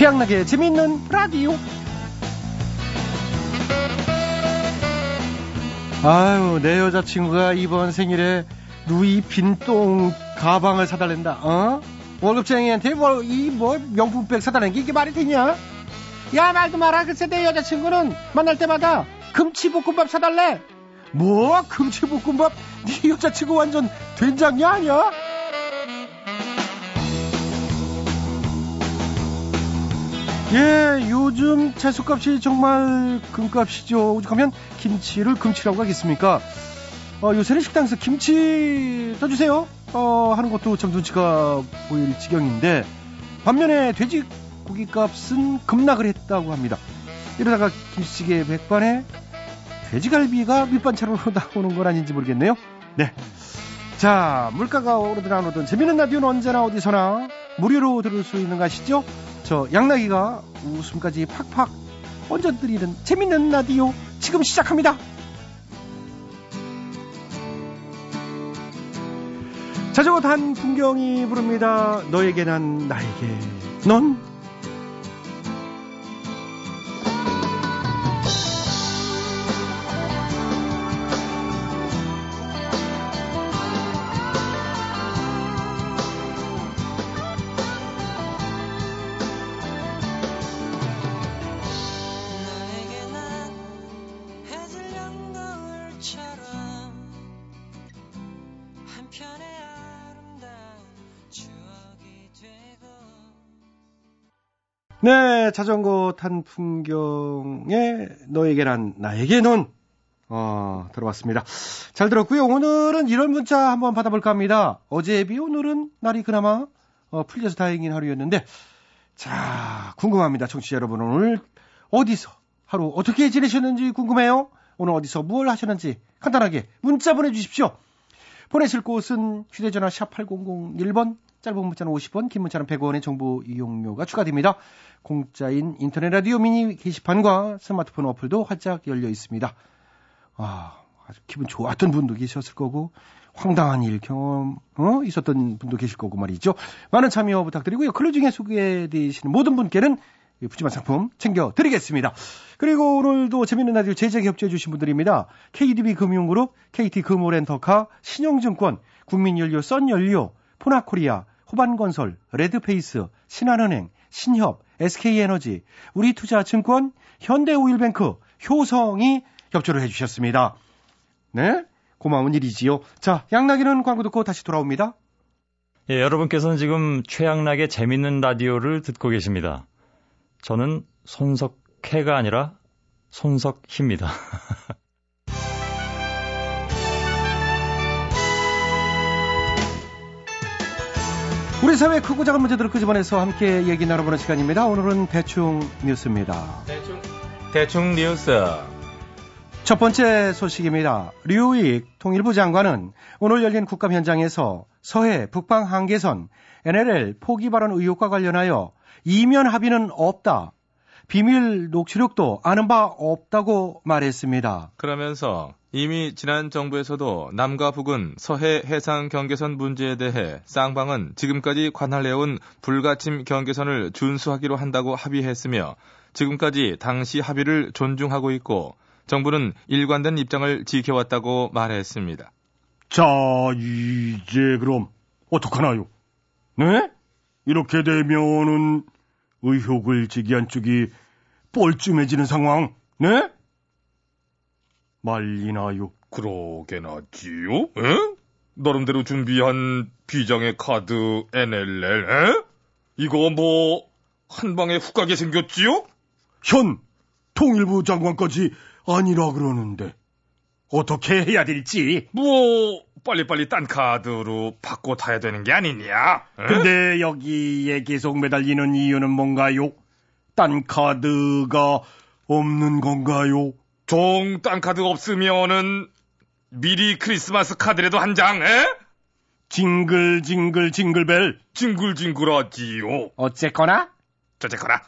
취향나게 재미있는 라디오. 아유, 내 여자친구가 이번 생일에 루이 빈똥 가방을 사달랜다, 어? 월급쟁이한테 뭐, 이, 뭐, 명품백 사달라는 게 이게 말이 되냐? 야, 말도 마라. 글쎄, 내 여자친구는 만날 때마다 금치볶음밥 사달래. 뭐, 금치볶음밥? 네 여자친구 완전 된장이 아니야? 예, 요즘 채소값이 정말 금값이죠. 오죽하면 김치를 금치라고 하겠습니까? 어, 요새는 식당에서 김치 떠주세요. 어, 하는 것도 참 눈치가 보일 지경인데, 반면에 돼지고기 값은 급락을 했다고 합니다. 이러다가 김치찌개 백반에 돼지갈비가 밑반찬으로 나오는 건 아닌지 모르겠네요. 네. 자, 물가가 오르든 안 오르든 재밌는 라디오는 언제나 어디서나 무료로 들을 수 있는 거 아시죠? 저 양락이가 웃음까지 팍팍 얹어드리는 재밌는 라디오 지금 시작합니다. 자전거 탄 풍경이 부릅니다. 너에게 난 나에게 넌 네, 자전거 탄 풍경에 너에게 란 나에게는 어, 들어봤습니다. 잘 들었고요. 오늘은 이런 문자 한번 받아볼까 합니다. 어제에 비 오늘은 날이 그나마 어, 풀려서 다행인 하루였는데 자, 궁금합니다. 청취자 여러분 오늘 어디서 하루 어떻게 지내셨는지 궁금해요. 오늘 어디서 무엇 하셨는지 간단하게 문자 보내주십시오. 보내실 곳은 휴대전화 샵 8001번 짧은 문자는 50원, 긴 문자는 100원의 정보 이용료가 추가됩니다. 공짜인 인터넷 라디오 미니 게시판과 스마트폰 어플도 활짝 열려 있습니다. 아, 아주 기분 좋았던 분도 계셨을 거고, 황당한 일 경험, 어? 있었던 분도 계실 거고 말이죠. 많은 참여 부탁드리고요. 클로 중에 소개되시는 모든 분께는 푸짐한 상품 챙겨드리겠습니다. 그리고 오늘도 재밌는 라디오 제작 협조해주신 분들입니다. KDB 금융그룹, KT 금호렌터카, 신영증권, 국민연료, 썬연료, 포나코리아, 호반건설, 레드페이스, 신한은행, 신협, SK에너지, 우리투자증권, 현대오일뱅크, 효성이 협조를 해주셨습니다. 네? 고마운 일이지요. 자, 양락이는 광고 듣고 다시 돌아옵니다. 예, 여러분께서는 지금 최양락의 재밌는 라디오를 듣고 계십니다. 저는 손석해가 아니라 손석희입니다. 우리 사회 크고 작은 문제들을 끄집어내서 함께 얘기 나눠보는 시간입니다. 오늘은 대충 뉴스입니다. 대충, 대충 뉴스. 첫 번째 소식입니다. 류익 통일부 장관은 오늘 열린 국감 현장에서 서해 북방 한계선 NLL 포기 발언 의혹과 관련하여 이면 합의는 없다. 비밀 녹취록도 아는 바 없다고 말했습니다. 그러면서 이미 지난 정부에서도 남과 북은 서해 해상 경계선 문제에 대해 쌍방은 지금까지 관할해온 불가침 경계선을 준수하기로 한다고 합의했으며 지금까지 당시 합의를 존중하고 있고 정부는 일관된 입장을 지켜왔다고 말했습니다. 자, 이제 그럼 어떡하나요? 네? 이렇게 되면은 의혹을 제기한 쪽이 뻘쭘해지는 상황, 네? 말리나요? 그러게나지요? 에? 나름대로 준비한 비장의 카드 NLL, 에? 이거 뭐, 한 방에 훅 가게 생겼지요? 현 통일부 장관까지 아니라 그러는데 어떻게 해야 될지. 뭐, 빨리빨리 딴 카드로 바꿔 타야 되는 게 아니냐? 에? 근데 여기에 계속 매달리는 이유는 뭔가요? 딴 카드가 없는 건가요? 종딴 카드 없으면은 미리 크리스마스 카드라도 한 장, 에? 징글 징글 징글벨 징글징글하지요. 어쨌거나 저쨌거나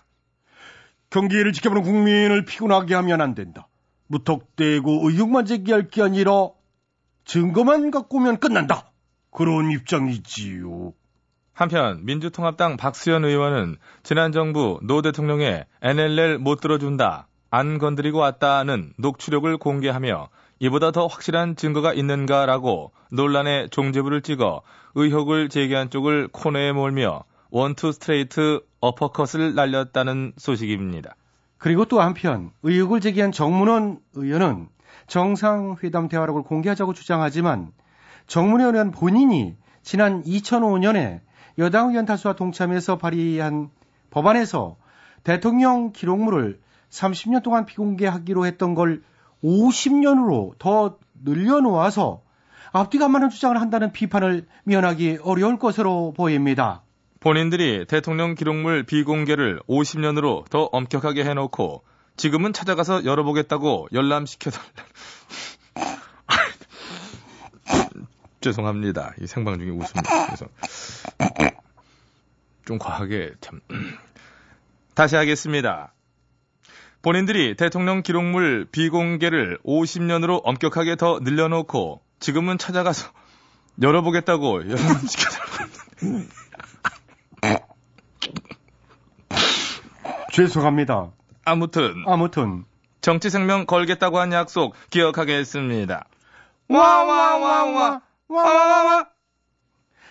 경기를 지켜보는 국민을 피곤하게 하면 안 된다. 무턱대고 의혹만 제기할 게 아니라 증거만 갖고 오면 끝난다. 그런 입장이지요. 한편 민주통합당 박수현 의원은 지난 정부 노 대통령의 NLL 못 들어준다, 안 건드리고 왔다는 녹취록을 공개하며 이보다 더 확실한 증거가 있는가라고 논란의 종지부를 찍어 의혹을 제기한 쪽을 코너에 몰며 원투 스트레이트 어퍼컷을 날렸다는 소식입니다. 그리고 또 한편 의혹을 제기한 정문원 의원은 정상회담 대화록을 공개하자고 주장하지만 정문원 의원 본인이 지난 2005년에 여당 의원 다수와 동참해서 발의한 법안에서 대통령 기록물을 30년 동안 비공개하기로 했던 걸 50년으로 더 늘려놓아서 앞뒤가 안 맞는 주장을 한다는 비판을 면하기 어려울 것으로 보입니다. 본인들이 대통령 기록물 비공개를 50년으로 더 엄격하게 해놓고 지금은 찾아가서 열어보겠다고 열람시켜달라. 죄송합니다. 이 생방 중에 웃음이 그래서 좀 과하게 참 다시 하겠습니다. 본인들이 대통령 기록물 비공개를 50년으로 엄격하게 더 늘려놓고 지금은 찾아가서 열어보겠다고 열람시켜달라. 죄송합니다. 아무튼 아무튼 정치 생명 걸겠다고 한 약속 기억하겠습니다. 와와와와 와와와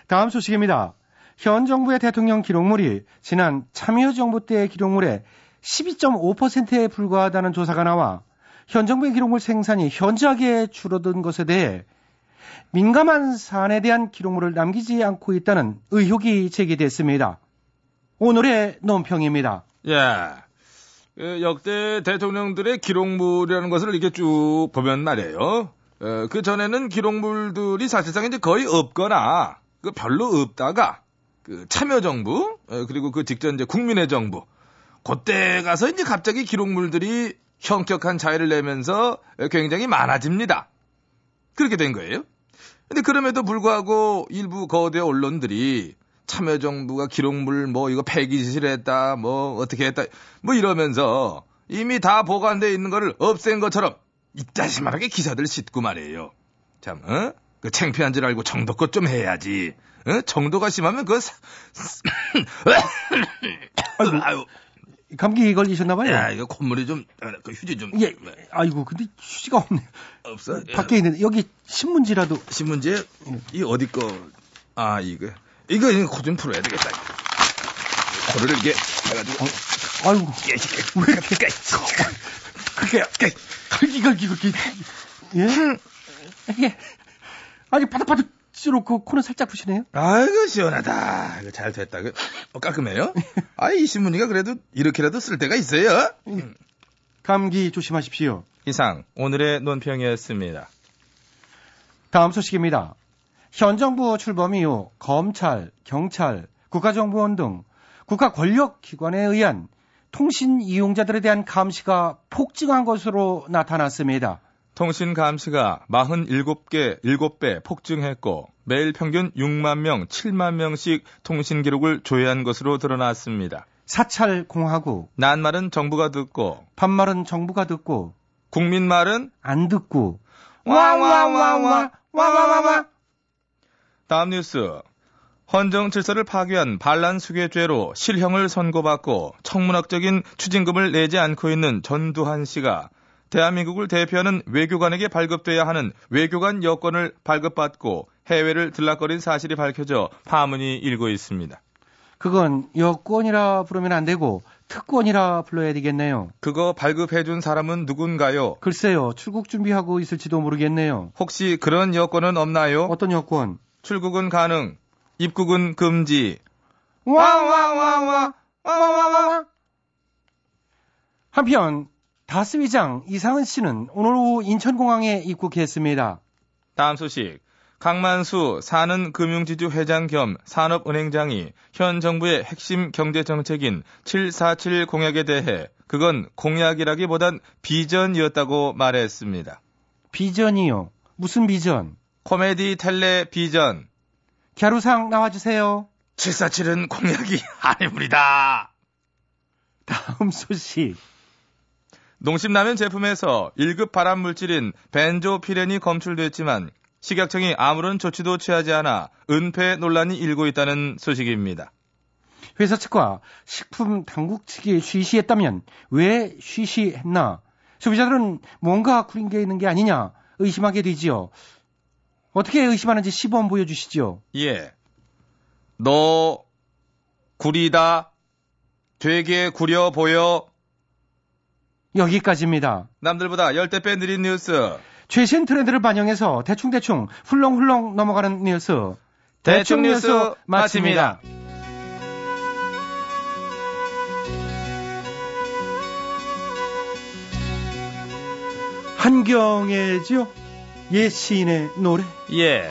다음 소식입니다. 현 정부의 대통령 기록물이 지난 참여정부 때의 기록물의 12.5%에 불과하다는 조사가 나와 현 정부의 기록물 생산이 현저하게 줄어든 것에 대해 민감한 사안에 대한 기록물을 남기지 않고 있다는 의혹이 제기됐습니다. 오늘의 논평입니다. 예. 그 역대 대통령들의 기록물이라는 것을 이렇게 쭉 보면 말이에요. 어, 그 전에는 기록물들이 사실상 이제 거의 없거나 그 별로 없다가 그 참여정부 어, 그리고 그 직전 이제 국민의 정부 그때 가서 이제 갑자기 기록물들이 형격한 차이를 내면서 굉장히 많아집니다. 그렇게 된 거예요. 근데 그럼에도 불구하고 일부 거대 언론들이 참여정부가 기록물 뭐 이거 폐기질 했다 뭐 어떻게 했다 뭐 이러면서 이미 다 보관돼 있는 거를 없앤 것처럼 이따시만하게 기사들 싣고 말이에요. 참, 어? 그 창피한 줄 알고 정도껏 좀 해야지. 어? 정도가 심하면 그 사... 아이고, 아유, 감기 걸리셨나 봐요. 야 이거 콧물이 좀, 그 휴지 좀. 예, 아이고, 근데 휴지가 없네. 없어? 밖에 있는데, 여기 신문지라도. 신문지? 이 어디 거? 아 이거 이거 코좀 풀어야 되겠다. 코를 이렇게 해가지고. 아이고, 왜 이렇게. 그게, 갈기갈기 그렇게. 예? 예. 아니, 바닥바닥 으로 그 코는 살짝 푸시네요. 아이고 시원하다. 이거 잘 됐다. 그, 어, 깔끔해요. 아이 신문이가 그래도 이렇게라도 쓸 때가 있어요. 감기 조심하십시오. 이상 오늘의 논평이었습니다. 다음 소식입니다. 현 정부 출범 이후 검찰, 경찰, 국가정보원 등 국가 권력 기관에 의한 통신 이용자들에 대한 감시가 폭증한 것으로 나타났습니다. 통신 감시가 47개, 7배 폭증했고 매일 평균 6만 명, 7만 명씩 통신 기록을 조회한 것으로 드러났습니다. 사찰 공화국, 낱말은 정부가 듣고 반말은 정부가 듣고 국민 말은 안 듣고 와와와와 와와와와 다음 뉴스 헌정 질서를 파괴한 반란 수괴죄로 실형을 선고받고 청문학적인 추징금을 내지 않고 있는 전두환 씨가 대한민국을 대표하는 외교관에게 발급돼야 하는 외교관 여권을 발급받고 해외를 들락거린 사실이 밝혀져 파문이 일고 있습니다. 그건 여권이라 부르면 안 되고 특권이라 불러야 되겠네요. 그거 발급해준 사람은 누군가요? 글쎄요, 출국 준비하고 있을지도 모르겠네요. 혹시 그런 여권은 없나요? 어떤 여권? 출국은 가능, 입국은 금지. 와와와와 와와와와 한편 다스 위장 이상은 씨는 오늘 오후 인천공항에 입국했습니다. 다음 소식. 강만수 사는 금융지주 회장 겸 산업은행장이 현 정부의 핵심 경제 정책인 747 공약에 대해 그건 공약이라기보단 비전이었다고 말했습니다. 비전이요. 무슨 비전? 코미디 텔레 비전. 갸루상 나와주세요. 747은 공약이 아닙니다. 다음 소식. 농심라면 제품에서 1급 발암물질인 벤조피렌이 검출됐지만 식약청이 아무런 조치도 취하지 않아 은폐 논란이 일고 있다는 소식입니다. 회사 측과 식품 당국 측이 쉬쉬했다면 왜 쉬쉬했나? 소비자들은 뭔가 구린 게 있는 게 아니냐 의심하게 되지요. 어떻게 의심하는지 시범 보여주시죠. 예. 너 구리다. 되게 구려 보여. 여기까지입니다. 남들보다 열대 배 느린 뉴스. 최신 트렌드를 반영해서 대충대충 훌렁훌렁 넘어가는 뉴스. 대충 뉴스 마칩니다. 한경애지요? 옛 시인의 노래. 예.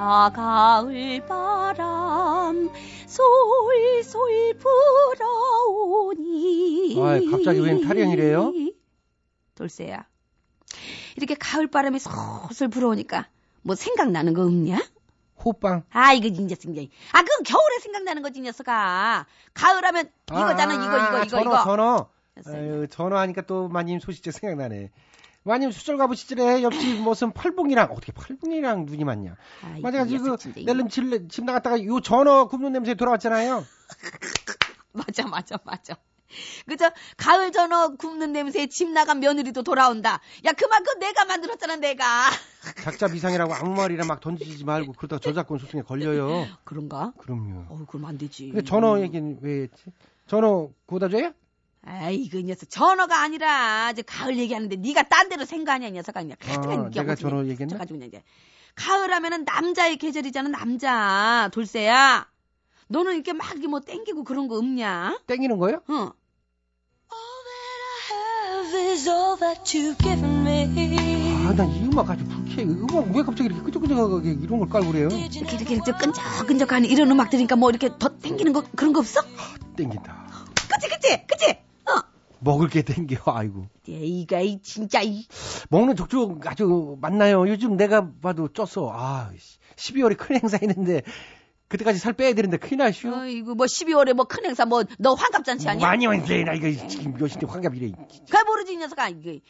가을이라 가을 바람 솔솔 불어오니 아이, 갑자기 웬 타령이래요? 돌쇠야 이렇게 가을 바람이 솔솔 불어오니까 뭐 생각나는 거 없냐? 호빵. 아 이거 진짜 진짜 아 그건 겨울에 생각나는 거지 이 녀석아 가을하면 이거잖아 이거 이거 이거 전어, 이거 전어. 아유, 전어 하니까 또 마님 소식제 생각나네. 마님 수절 가보시절에 옆집 무슨 팔봉이랑 어떻게 팔봉이랑 눈이 맞냐? 아, 이 맞아, 지금 녀석 진짜 이거. 낼름 집, 집 나갔다가 요 전어 굽는 냄새 돌아왔잖아요. 맞아, 맞아, 맞아. 그저 가을 전어 굽는 냄새에 집 나간 며느리도 돌아온다. 야, 그만큼 내가 만들었잖아, 내가. 작자 비상이라고 아무 말이나 막 던지지 말고 그러다가 저작권 소송에 걸려요. 그런가? 그럼요. 어, 그럼 안 되지. 근데 전어 얘기는 왜 했지? 전어 구워다 줘요? 아이, 그 녀석 전어가 아니라 이제 가을 얘기하는데 네가 딴 데로 생각하냐, 이 녀석아 그냥. 아, 하여튼 내가 전어 얘기했나? 가지고 그냥 이제 가을 하면은 남자의 계절이잖아, 남자. 돌쇠야. 너는 이렇게 막 이렇게 뭐 땡기고 그런 거 없냐? 땡기는 거예요? 응. 아, 난 이 음악 아주 불쾌해. 음악 왜 갑자기 이렇게 끄적끄적하게 이런 걸 깔고 그래요? 이렇게 이렇게 이렇게 끈적끈적한 이런 음악 들으니까 뭐 이렇게 더 땡기는 거 그런 거 없어? 땡긴다. 그치 그치 그치? 어. 먹을 게 땡겨. 아이고. 에이가 이 진짜 이 먹는 족족 아주 많나요? 요즘 내가 봐도 쪘어. 아, 12월에 큰 행사 있는데 그때까지 살 빼야 되는데 큰일 나시오. 어이구 뭐 12월에 뭐 큰 행사 뭐 너 환갑잔치 아니야? 많이 왔는데 나 이거 지금 몇 시인데 환갑이래. 그걸 모르지 이 녀석아 이게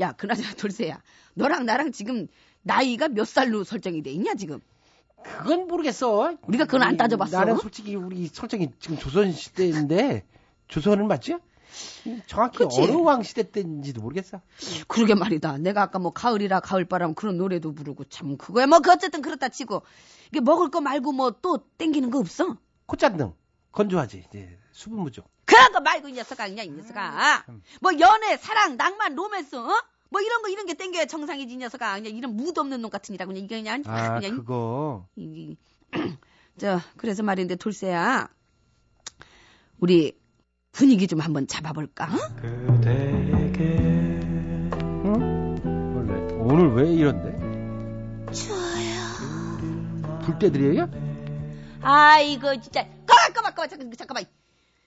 야 그나저나 돌쇠야 너랑 나랑 지금 나이가 몇 살로 설정이 돼 있냐 지금? 그건 모르겠어. 우리가 그건 안 따져봤어. 나는 솔직히 우리 설정이 지금 조선 시대인데 조선은 맞지? 정확히 그치? 어느 왕 시대 때인지도 모르겠어. 그러게 말이다. 내가 아까 뭐 가을이라 가을바람 그런 노래도 부르고 참 그거야 뭐 그 어쨌든 그렇다 치고 이게 먹을 거 말고 뭐 또 땡기는 거 없어? 콧잔등 건조하지. 이제 수분 부족. 그런 거 말고 이 녀석아 그냥 이 녀석아 뭐 연애 사랑 낭만 로맨스 어? 뭐 이런 거 이런 게 땡겨야 정상이지 이 녀석아 그냥 이런 무드 없는 놈 같으니라 그냥 이게 그냥 아 그냥 그거 이, 이- 저 그래서 말인데 돌쇠야 우리 분위기 좀 한번 잡아볼까? 어? 응? 원래 오늘 왜 이런데? 좋아요. 불때들이에요? 아이고 진짜 꺼봐 꺼봐 꺼봐 잠깐 잠깐만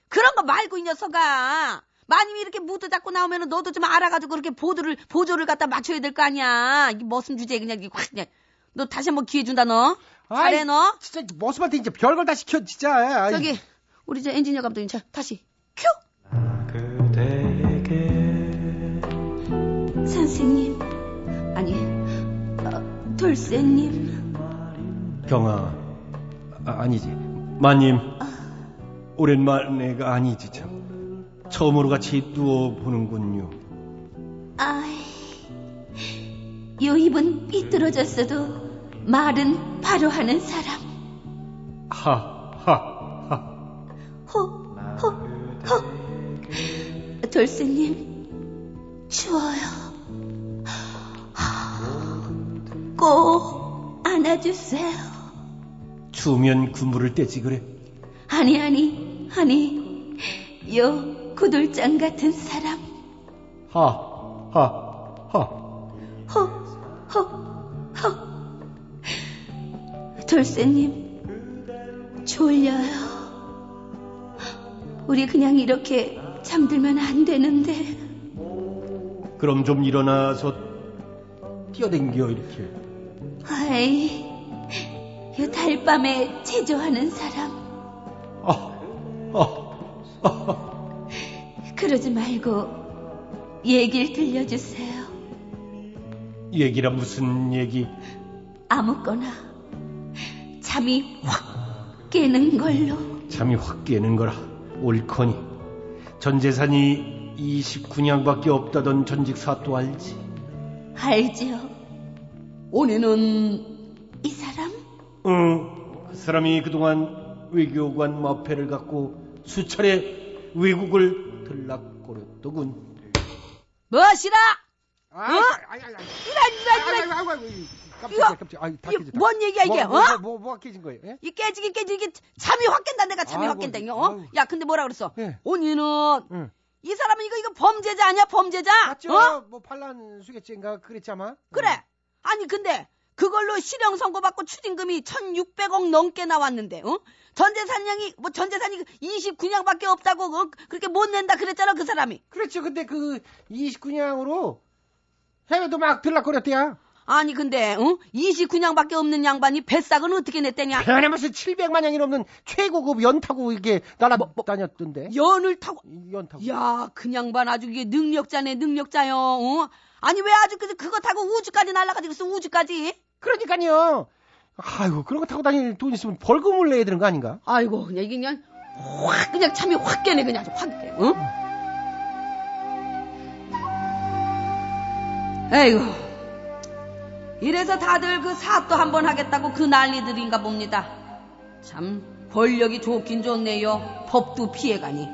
그런 거 말고 이 녀석아 마님이 이렇게 무드 잡고 나오면은 너도 좀 알아가지고 그렇게 보조를 보조를 갖다 맞춰야 될 거 아니야 이게 무슨 주제에 그냥 확 그냥 너 다시 한번 기회 준다 너 잘해 너 진짜 머슴한테 이제 별걸 다 시켜 진짜. 아이. 저기 우리 저 엔지니어 감독님 자 다시 큐 선생님. 아니 어, 돌쇠님. 경아 아, 아 니지. 마님. 오랜만에가 아니지 참. 처음으로 같이 누워 보는군요. 아이 요 입은 삐뚤어졌어도 말은 바로 하는 사람. 하 하 하. 호, 호, 호. 돌쇠님, 추워요. 꼭 안아주세요. 추우면 군무를 떼지 그래. 아니, 아니, 아니. 요 구들장 같은 사람. 하, 하, 하. 허, 허, 허. 돌쇠님, 졸려요. 우리 그냥 이렇게 잠들면 안 되는데. 그럼 좀 일어나서 뛰어댕겨 이렇게. 아이, 이 달밤에 제조하는 사람. 아, 아, 아. 그러지 말고 얘기를 들려주세요. 얘기라 무슨 얘기? 아무거나 잠이 확 깨는 걸로. 잠이 확 깨는 거라. 옳거니. 전 재산이 29냥밖에 없다던 전직 사 또 알지? 알지요. 오늘은 이 사람? 응. 그 사람이 그동안 외교관 마패를 갖고 수차례 외국을 들락거렸더군. 무엇이라? 아이, 어? 이란, 이란, 이란. 깜짝이야, 깜짝이야. 아이, 다 깨졌다. 뭔 얘기야, 이게, 뭐, 어? 뭐, 뭐, 뭐가 깨진 거예요? 예? 이 깨지기 깨지기 잠이 확 깬다 내가 잠이 확 깬다 이거 어? 야 근데 뭐라 그랬어 예. 언니는 응. 이 사람은 이거 이거 범죄자 아니야 범죄자 맞죠? 어? 뭐 반란 수개죄인가 그랬지 아마? 그래 아니 근데 그걸로 실형 선고받고 추징금이 1600억 넘게 나왔는데 어? 전재산량이 뭐 전재산이 29냥밖에 없다고 어? 그렇게 못 낸다 그랬잖아 그 사람이 그렇죠. 근데 그 29냥으로 해외도 막 들락거렸대야. 아니 근데 어? 29냥밖에 없는 양반이 뱃삭은 어떻게 냈대냐 무슨 700만 냥이 넘는 최고급 연 타고 이게 날아다녔던데. 연을 타고 연 타고. 야, 그 양반 아주 이게 능력자네, 능력자요. 어? 아니 왜 아주 그, 그거 타고 우주까지 날아가지고 우주까지? 그러니까요. 아이고 그런 거 타고 다닐 돈 있으면 벌금을 내야 되는 거 아닌가? 아이고, 그냥 이게 그냥 확 그냥 참이 확 깨네 그냥 아주 확 깨. 어? 에이고. 이래서 다들 그 사또 한 번 하겠다고 그 난리들인가 봅니다. 참 권력이 좋긴 좋네요. 법도 피해가니.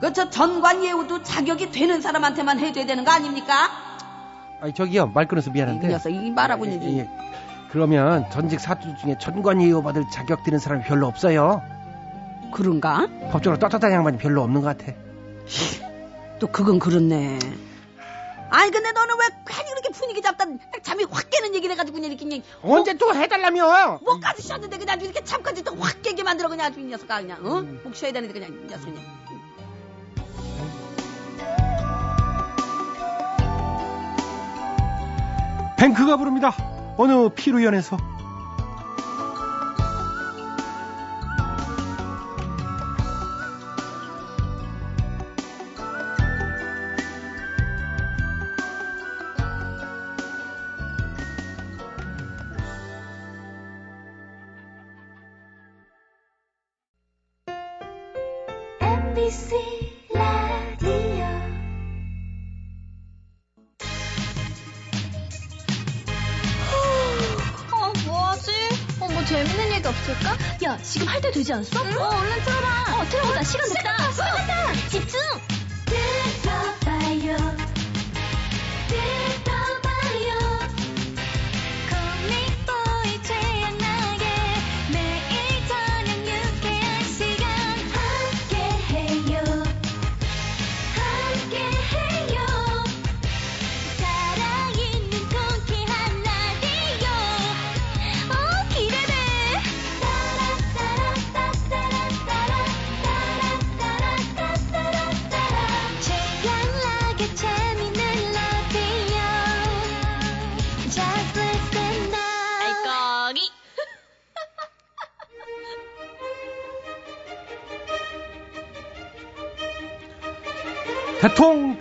그 저 전관 예우도 자격이 되는 사람한테만 해줘야 되는 거 아닙니까? 아니 저기요 말 끊어서 이 미안한데. 녀석 이 말하고 예, 있는 예. 그러면 전직 사주 중에 전관 예우 받을 자격 되는 사람이 별로 없어요. 그런가? 법적으로 떳떳한 양반이 별로 없는 것 같아. 또 그건 그렇네. 아니 근데 너는 왜 괜히 그렇게 분위기 잡다 잠이 확 깨는 얘기를 해가지고 그냥 이렇게 그냥 언제 또 해달라며? 목까지 쉬었는데 그냥 아주 이렇게 잠까지 또 확 깨게 만들어 그냥 아주 이 녀석아 그냥 어? 목 쉬어야 되는데 그냥 이 녀석 그냥 뱅크가 부릅니다. 어느 피루연에서. MBC 라디오 어, 뭐하지? 어, 뭐 재밌는 얘기 없을까? 야, 지금 할 때 되지 않았어? 어, 얼른 틀어봐. 어, 틀어보자. 시간 됐다. 시간 됐다. 집중!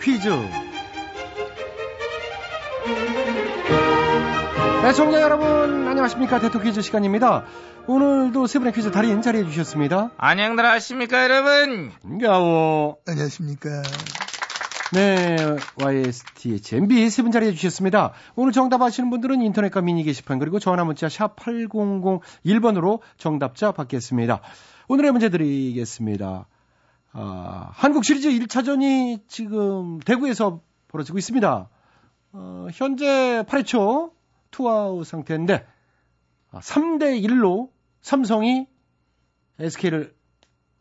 퀴즈. 애청자 여러분, 안녕하십니까. 대통 퀴즈 시간입니다. 오늘도 세 분의 퀴즈 달인 자리해 주셨습니다. 안녕들 하십니까, 여러분? 반가워. 안녕하십니까. 네, YSTHMB 세 분 자리해 주셨습니다. 오늘 정답 아시는 분들은 인터넷과 미니 게시판 그리고 전화 문자 샵 8001번으로 정답자 받겠습니다. 오늘의 문제 드리겠습니다. 아, 한국 시리즈 1차전이 지금 대구에서 벌어지고 있습니다. 어, 현재 8회 초 투아웃 상태인데 3대 1로 삼성이 SK를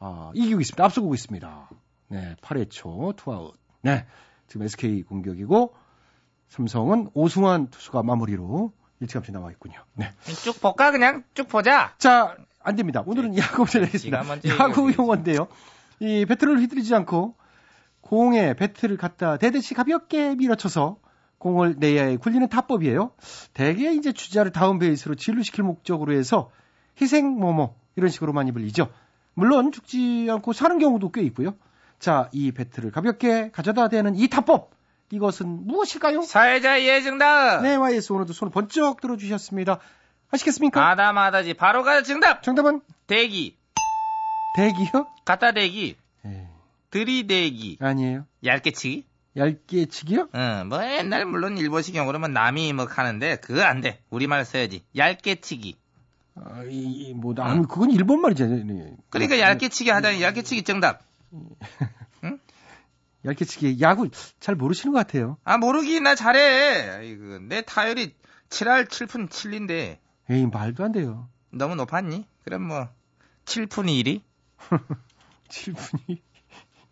아, 이기고 있습니다. 앞서고 있습니다. 네, 8회 초 투아웃. 네, 지금 SK 공격이고 삼성은 오승환 투수가 마무리로 일찌감치 나와 있군요. 네. 쭉 볼까 그냥 쭉 보자. 자, 안 됩니다. 오늘은 야구 전하겠습니다. 네가 먼저 야구. 용어인데요. 이 배트를 휘두르지 않고 공에 배트를 갖다 대듯이 가볍게 밀어쳐서 공을 내야에 굴리는 타법이에요. 대개 이제 주자를 다운 베이스로 진루시킬 목적으로 해서 희생 뭐뭐 이런 식으로 많이 불리죠. 물론 죽지 않고 사는 경우도 꽤 있고요. 자, 이 배트를 가볍게 가져다 대는 이 타법. 이것은 무엇일까요? 사회자 예정답. 네, YS 오늘도 손을 번쩍 들어주셨습니다. 아시겠습니까? 아다마다지 바로 가자 정답. 정답은 대기. 대기요? 갖다 대기. 예, 들이대기. 아니에요. 얇게 치기. 얇게 치기요? 응, 뭐 옛날 물론 일본식 영어로 면 남이 뭐 하는데 그거 안 돼. 우리말 써야지. 얇게 치기. 아, 이, 이, 뭐, 나, 그건 일본 말이잖아요. 네. 그러니까 얇게 치기 하다니 얇게 치기 정답. 얇게 치기. 야구 잘 모르시는 것 같아요. 아 모르기 나 잘해. 아이고 내 타율이 7할 7푼 7리인데 에이, 말도 안 돼요. 너무 높았니? 그럼 뭐 7푼 1이? 7분이.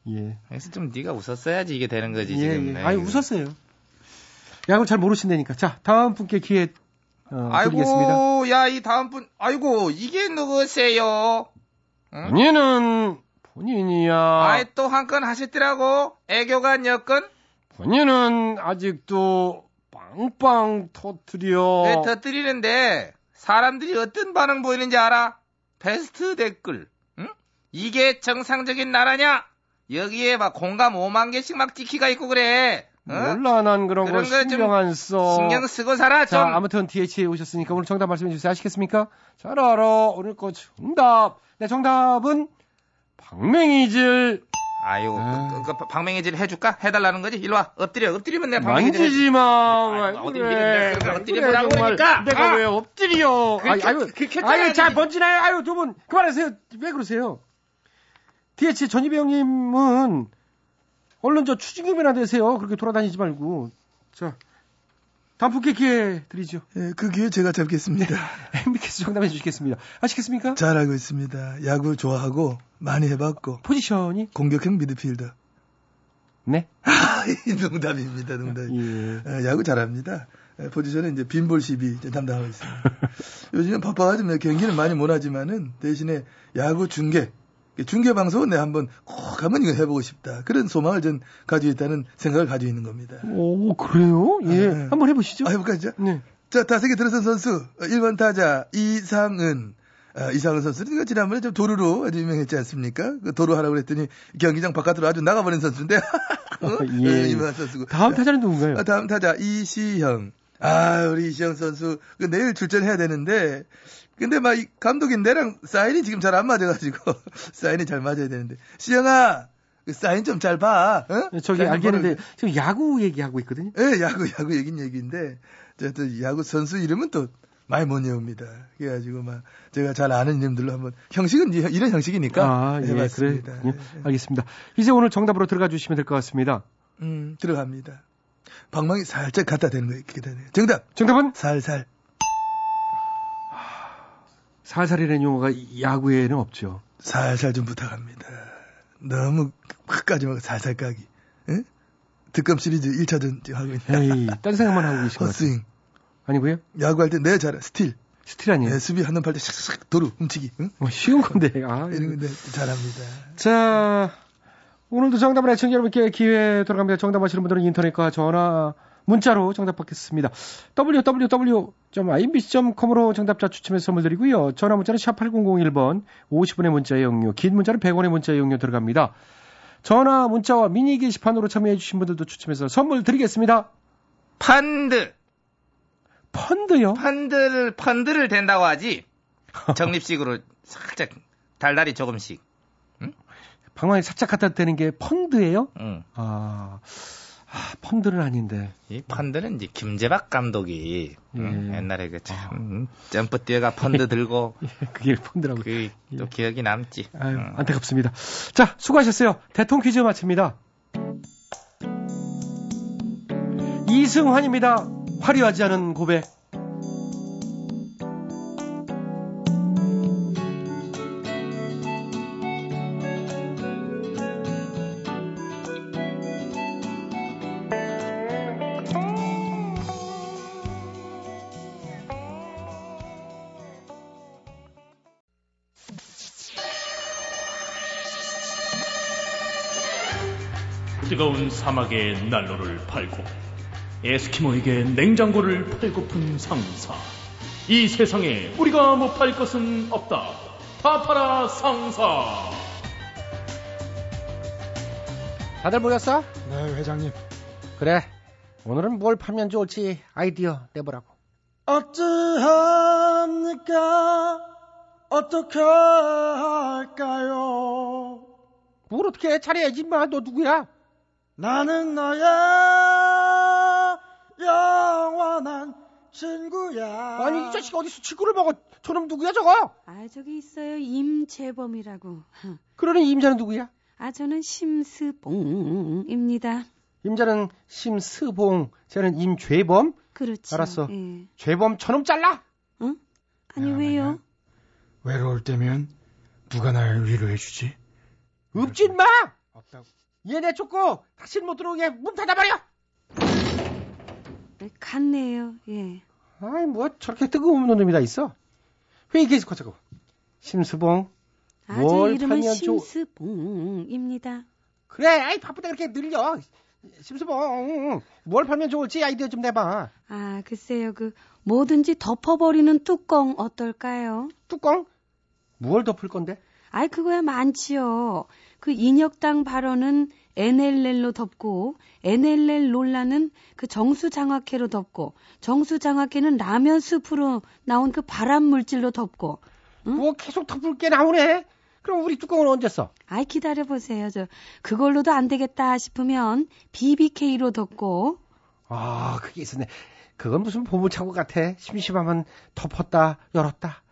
예. 그래서 좀 네가 웃었어야지 이게 되는 거지 예, 지금. 예. 네. 아니, 웃었어요. 야구 잘 모르신다니까. 자, 다음 분께 기회, 어, 드리겠습니다. 아이고 야 이 다음 분 아이고 이게 누구세요? 응? 본인은 본인이야. 아이 또 한 건 하셨더라고 애교가 여건 본인은 아직도 빵빵 터트려. 왜 터뜨리는데 사람들이 어떤 반응 보이는지 알아? 베스트 댓글 응? 이게 정상적인 나라냐? 여기에 막 공감 5만 개씩 막 찍히가 있고 그래 어? 몰라, 난 그런 거 그런 거좀 신경 안 써. 신경 쓰고 살아 좀 자, 아무튼 DH에 오셨으니까 오늘 정답 말씀해 주세요. 아시겠습니까? 잘 알아. 오늘 거 정답. 네, 정답은 박맹이질. 아유 아. 그, 그, 그 방맹이질 해줄까? 해달라는 거지? 일로 와 엎드려 엎드리면 내가 방맹이질. 만지지 마. 아이고, 어디 그래. 엎드려 그래. 그러니까. 내가 아. 왜 엎드려. 그렇게- 아유, 그렇게 아유, 해줘야지. 잘 번지나요? 아유, 두 분, 그만하세요. 왜 그러세요? DH 전희배 형님은 얼른 저 추징금이나 되세요. 그렇게 돌아다니지 말고. 자, 분께 기회 드리죠. 예, 그 기회 제가 잡겠습니다. MBK에서 정답해 주시겠습니다. 아시겠습니까? 잘 알고 있습니다. 야구 좋아하고 많이 해봤고 포지션이? 공격형 미드필더. 네. 농담입니다, 농담. 예. 예, 야구 잘합니다. 예, 포지션은 이제 빈볼 시비 담당하고 있습니다. 요즘은 바빠가지고 뭐 경기는 많이 못하지만은 대신에 야구 중계, 중계 방송은 내가 한번 꼭 한번 이거 해보고 싶다. 그런 소망을 전 가지고 있다는 생각을 가지고 있는 겁니다. 오, 그래요? 예. 네. 한번 해보시죠. 아, 해볼까, 죠 네. 자, 다섯개 들어선 선수, 1번 타자, 이상은. 아, 이상은 선수는 지난번에 좀 도루로 아주 유명했지 않습니까? 그 도루 하라고 그랬더니 경기장 바깥으로 아주 나가버린 선수인데. 어? 예. 어, 유명한 선수고. 다음 타자는 누군가요? 아, 다음 타자, 이시형. 아, 우리 이시형 선수, 그 내일 출전해야 되는데, 근데 막, 이 감독이 내랑 사인이 지금 잘 안 맞아가지고, 사인이 잘 맞아야 되는데. 시영아, 그 사인 좀 잘 봐, 어? 저기 알겠는데 지금 야구 얘기하고 있거든요. 예, 야구, 야구 얘긴 얘기인데, 저, 또, 야구 선수 이름은 또 많이 못 외웁니다. 그래가지고, 막, 제가 잘 아는 이름들로 한번, 형식은 이- 이런 형식이니까. 아, 예, 그래. 해봤습니다. 예, 알겠습니다. 이제 오늘 정답으로 들어가 주시면 될 것 같습니다. 음, 들어갑니다. 방망이 살짝 갖다 대는 거 이렇게 되네요. 정답! 정답은 살살. 살살이라는 용어가 야구에는 없죠. 살살 좀 부탁합니다. 너무 끝까지 막 살살 까기. 예? 득점 시리즈 1차전 지금 하고 있네. 에이, 딴 생각만 하고 계신 것 같아요. 아니고요? 야구할 때 내 잘해. 스틸. 스틸 아니에요? 예, 수비 한눈 팔때 샥샥 도루 훔치기. 응? 어, 쉬운 건데. 아, 이런 건데 잘합니다. 자, 오늘도 정답을 애청자 여러분께 기회 돌아갑니다. 정답 아시는 분들은 인터넷과 전화, 문자로 정답 받겠습니다. www.imbc.com으로 정답자 추첨해서 선물 드리고요. 전화 문자는 샵 8001번, 50원의 문자 이용료, 긴 문자는 100원의 문자 이용료 들어갑니다. 전화 문자와 미니 게시판으로 참여해 주신 분들도 추첨해서 선물 드리겠습니다. 펀드 펀드요? 펀드를 펀드를 된다고 하지 적립식으로 살짝 달달이 조금씩 방망이 살짝 갖다 대는 게 펀드예요? 응. 아, 아, 펀드는 아닌데. 이 펀드는 이제 김재박 감독이 음, 예. 옛날에 그참 음, 점프 뛰어가 펀드 들고 그게 펀드라고. 그또 기억이 남지. 아유, 음. 안타깝습니다. 자, 수고하셨어요. 대통령 퀴즈 마칩니다. 이승환입니다. 화려하지 않은 고백. 사막의 난로를 팔고 에스키모에게 냉장고를 팔고픈 상사. 이 세상에 우리가 못 팔 것은 없다. 다 팔아 상사. 다들 모였어? 네, 회장님. 그래. 오늘은 뭘 팔면 좋을지 아이디어 내보라고. 어찌합니까? 어떻게 할까요? 뭘 어떻게 해? 잘해야지, 마. 너 누구야? 나는 너의 영원한 친구야. 아니, 이 자식 어디서 친구를 먹어? 저놈 누구야, 저거? 아, 저기 있어요. 임재범이라고. 그러는 임자는 누구야? 아, 저는 심스봉입니다. 임자는 심스봉, 쟤는 임죄범. 그렇죠. 알았어. 예. 죄범 저놈 잘라. 응? 아니, 왜요? 외로울 때면 누가 날 위로해주지? 없지, 인마! 없다고. 얘네 쫓고 다시 못 들어오게 문 닫아버려! 네, 갔네요. 예. 아이, 뭐 저렇게 뜨거운 놈이 다 있어. 회의 계속 하자고. 심수봉. 아, 제뭘 이름은 심스봉입니다. 그래, 아이, 바쁘다 그렇게 늘려. 심수봉. 뭘 팔면 좋을지 아이디어 좀 내봐. 아, 글쎄요. 그 뭐든지 덮어버리는 뚜껑 어떨까요? 뚜껑? 뭘 덮을 건데? 아이, 그거야 많지요. 그 인혁당 발언은 NLL로 덮고, NLL 논란은 그 정수장학회로 덮고, 정수장학회는 라면 스프로 나온 그 발암 물질로 덮고, 뭐 계속 덮을 게 나오네. 그럼 우리 뚜껑은 언제 써? 아이, 기다려 보세요. 저, 그걸로도 안 되겠다 싶으면 BBK로 덮고, 아, 그게 있었네. 그건 무슨 보물창고 같아. 심심하면 덮었다, 열었다.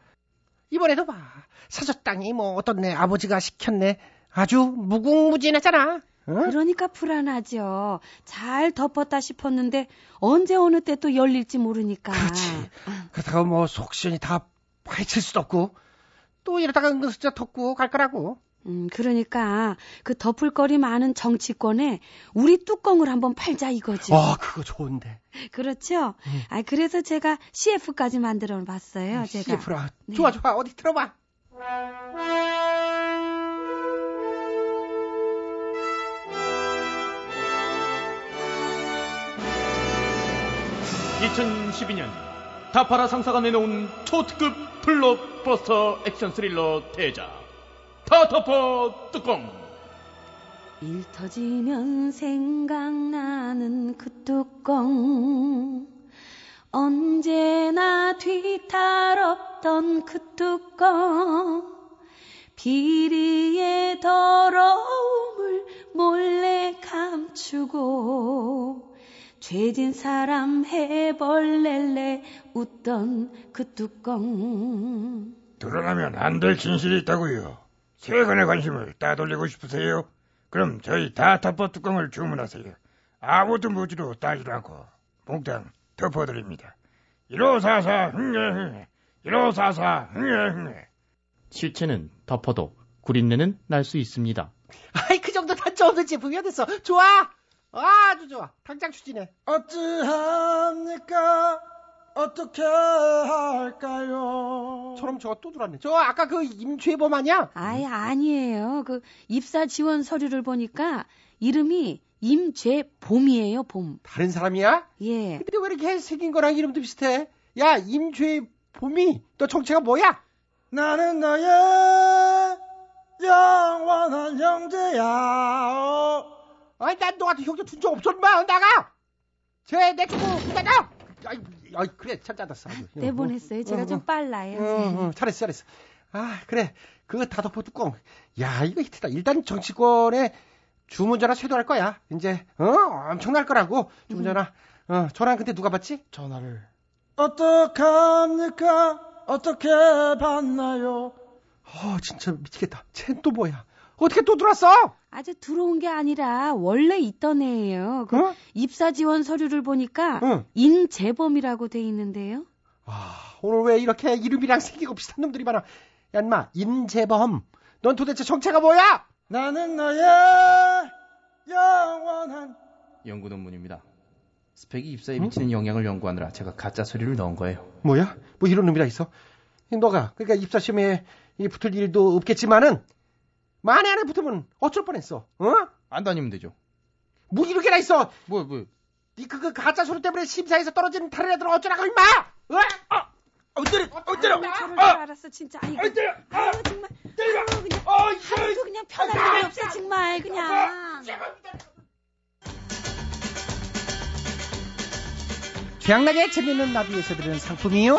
이번에도 봐. 사저 땅이 뭐 어떻네. 아버지가 시켰네. 아주 무궁무진했잖아. 응? 그러니까 불안하죠. 잘 덮었다 싶었는데, 언제 어느 때 또 열릴지 모르니까. 그렇지. 그렇다고 뭐 속시원이 다 파헤칠 수도 없고 또 이러다가 은근슬쩍 덮고 갈 거라고. 음, 그러니까 그 덮을 거리 많은 정치권에 우리 뚜껑을 한번 팔자 이거지. 아, 그거 좋은데. 그렇죠? 아, 그래서 제가 CF까지 만들어 봤어요, 제가. CF라. 네. 좋아, 좋아. 어디 들어봐. 2012년 다파라 상사가 내놓은 초특급 블록버스터 액션 스릴러 대작 다 덮어 뚜껑 일 터지면 생각나는 그 뚜껑. 언제나 뒤탈없던 그 뚜껑. 비리의 더러움을 몰래 감추고 죄진 사람 해벌렐레 웃던 그 뚜껑. 드러나면 안 될 진실이 있다고요. 세간의 관심을 따돌리고 싶으세요? 그럼 저희 다 덮어 뚜껑을 주문하세요. 아무도 무지로 따지도 않고 몽땅 덮어드립니다. 1544 흥예 흥예 1544 흥예 흥예 실체는 덮어도 구린내는 날 수 있습니다. 아이, 그 정도 단점 없는 제품이야 됐어. 좋아. 아주 좋아. 당장 추진해. 어찌합니까? 어떻게 할까요? 저럼 저거 또 들어왔네. 저 아까 그 임죄범 아니야? 아예 아니에요. 그 입사 지원 서류를 보니까 이름이 임죄봄이에요, 봄. 다른 사람이야? 예. 근데 왜 이렇게 생긴 거랑 이름도 비슷해? 야, 임죄범이 너 정체가 뭐야? 나는 너의 영원한 형제야. 어. 아니, 난너 같은 형제 둔적 없어, 인마. 나가! 쟤, 내 주고, 나가! 아이, 아이, 그래, 참 짜졌어. 아주. 내보냈어요. 제가 응, 좀 응. 빨라요. 응, 응, 잘했어, 잘했어. 아, 그래. 그거 다 덮어 뚜껑. 야, 이거 히트다. 일단 정치권에 주문전화 쇄도할 거야. 이제 어 엄청날 거라고 주문전화. 어 전화 근데 누가 받지? 전화를 어떡합니까? 어떻게 봤나요? 어 진짜 미치겠다. 쟨 또 뭐야? 어떻게 또 들어왔어? 아주 들어온 게 아니라 원래 있던 애예요. 그 어? 입사 지원 서류를 보니까 응. 인재범이라고 돼 있는데요. 아 오늘 왜 이렇게 이름이랑 생기고 비슷한 놈들이 많아? 야 인마 임재범. 넌 도대체 정체가 뭐야? 나는 너의 영원한 연구 논문입니다. 스펙이 입사에 미치는 영향을 연구하느라 제가 가짜 서류를 넣은 거예요. 뭐야? 뭐 이런 놈이라 있어? 너가 그러니까 입사 시험에 이 붙을 일도 없겠지만은 만에 안에 붙으면 어쩔 뻔했어. 어? 안 다니면 되죠. 뭐 이렇게나 있어? 뭐, 뭐. 니 그거 가짜 서류 때문에 심사에서 떨어지는 다른 애들은 어쩌라고 임마? 어? 어 때려 어 때려 나 저럴 줄 알았어 진짜. 아이고. 아유 정말. 아유 그냥. 하루도 그냥 편한 일이 없어 정말 그냥. 최양락의 재밌는 라디오에서 드리는 상품이요.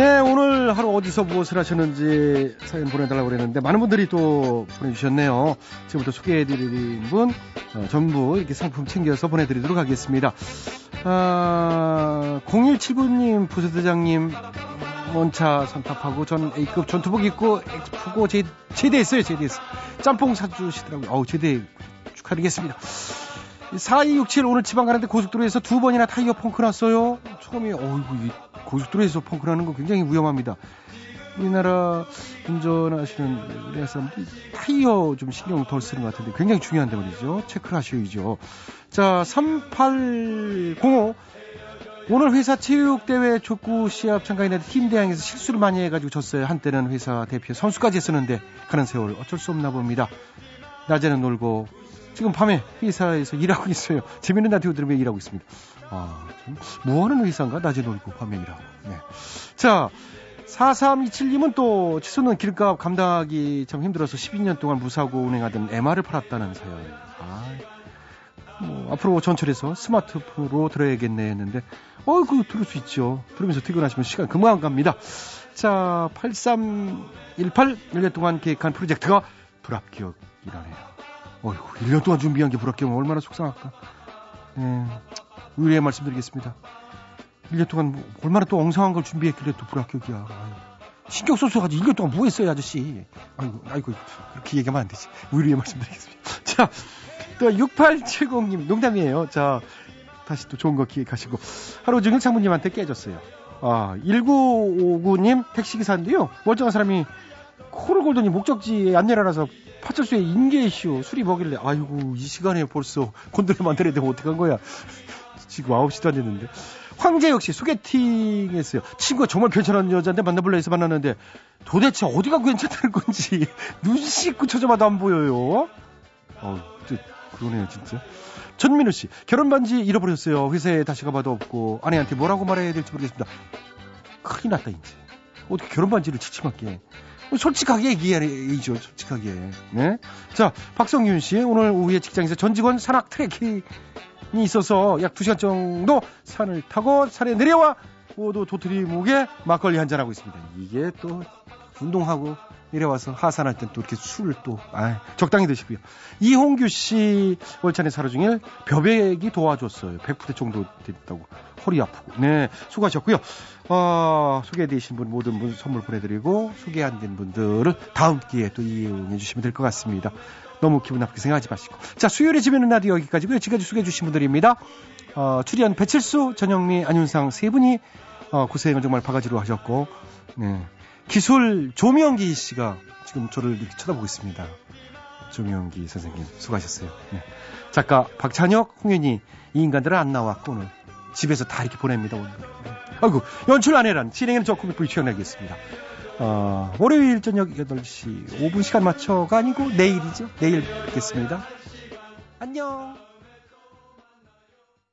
네, 오늘 하루 어디서 무엇을 하셨는지 사연 보내달라고 그랬는데 많은 분들이 또 보내주셨네요. 지금부터 소개해드린 분 어, 전부 이렇게 상품 챙겨서 보내드리도록 하겠습니다. 아, 0179님, 부서대장님 원차 선탑하고 전 A급 전투복 입고 엑스포고 제, 제대했어요, 제대했어. 짬뽕 사주시더라고요. 어우, 제대 축하드리겠습니다. 4267 오늘 지방 가는데 고속도로에서 두 번이나 타이어 펑크 났어요. 처음에 어이구 이 고속도로에서 펑크 나는 거 굉장히 위험합니다. 우리나라 운전하시는 우리나라 사람들이 타이어 좀 신경 덜 쓰는 것 같은데 굉장히 중요한데 말이죠. 체크를 하셔야죠. 자, 3805 오늘 회사 체육대회 족구 시합 참가했는데 팀 대항에서 실수를 많이 해가지고 졌어요. 한때는 회사 대표 선수까지 했었는데 가는 세월 어쩔 수 없나 봅니다. 낮에는 놀고 지금 밤에 회사에서 일하고 있어요. 재밌는 라디오 들으며 일하고 있습니다. 아, 참, 뭐 하는 회사인가? 낮에 놀고 일하고. 네. 자, 4327님은 또 치솟는 기름값 감당하기 참 힘들어서 12년 동안 무사고 운행하던 MR을 팔았다는 사연. 아, 뭐, 앞으로 전철에서 스마트폰으로 들어야겠네 했는데, 어이구, 들을 수 있죠. 들으면서 퇴근하시면 시간 금방 갑니다. 자, 8318, 1년 동안 계획한 프로젝트가 불합격이라네요. 어이구, 1년 동안 준비한 게 불합격이면 얼마나 속상할까. 네, 의뢰의 말씀드리겠습니다. 1년 동안 뭐 얼마나 또 엉성한 걸 준비했길래 또 불합격이야. 신경 써서 가지고 1년 동안 뭐 했어요, 아저씨. 아이고, 아이고, 그렇게 얘기하면 안 되지. 의뢰의 말씀드리겠습니다. 자, 또 6870님, 농담이에요. 자, 다시 또 좋은 거 기획하시고. 하루 종일 장모님한테 깨졌어요. 아, 1959님 택시기사인데요. 멀쩡한 사람이 코를 골더니 목적지에 안내를 하서 파출소에 인계쇼 술이 먹길래 아이고 이 시간에 벌써 곤드레 만들어야 되면 어떡한 거야 지금 9시도 안 됐는데. 황제 역시 소개팅 했어요. 친구가 정말 괜찮은 여자인데 만나볼래 해서 만났는데 도대체 어디가 괜찮다는 건지 눈 씻고 쳐져봐도 안 보여요. 어 그러네요 진짜. 전민우 씨 결혼 반지 잃어버렸어요. 회사에 다시 가봐도 없고 아내한테 뭐라고 말해야 될지 모르겠습니다. 큰일 났다 이제. 어떻게 결혼 반지를 지침하게. 솔직하게 얘기해야죠, 솔직하게. 네. 자, 박성균 씨, 오늘 오후에 직장에서 전 직원 산악 트레킹이 있어서 약 2시간 정도 산을 타고 산에 내려와 모두 도토리 목에 막걸리 한잔하고 있습니다. 이게 또 운동하고 내려와서 하산할 땐 또 이렇게 술을 또, 아 적당히 드시고요. 이홍규 씨 월찬에 하루 종일 벼백이 도와줬어요. 100% 정도 됐다고. 허리 아프고. 네, 수고하셨고요. 어, 소개되신 분 모든 분 선물 보내드리고 소개 안 된 분들은 다음 기회에 또 이용해 주시면 될 것 같습니다. 너무 기분 나쁘게 생각하지 마시고. 자, 수요일에 집에는 라디오 여기까지고요. 지금까지 소개해 주신 분들입니다. 어, 출연 배칠수, 전영미, 안윤상 세 분이 어, 고생을 정말 바가지로 하셨고, 네. 기술 조명기 씨가 지금 저를 이렇게 쳐다보고 있습니다. 조명기 선생님 수고하셨어요. 네. 작가 박찬혁, 홍윤희 이 인간들은 안 나왔고 오늘 집에서 다 이렇게 보냅니다 오늘. 네. 아이고 연출 안 해란 진행은 저 코믹부이 취현하겠습니다. 어, 월요일 저녁 8시 5분 시간 맞춰가 아니고 내일이죠. 내일 뵙겠습니다. 안녕.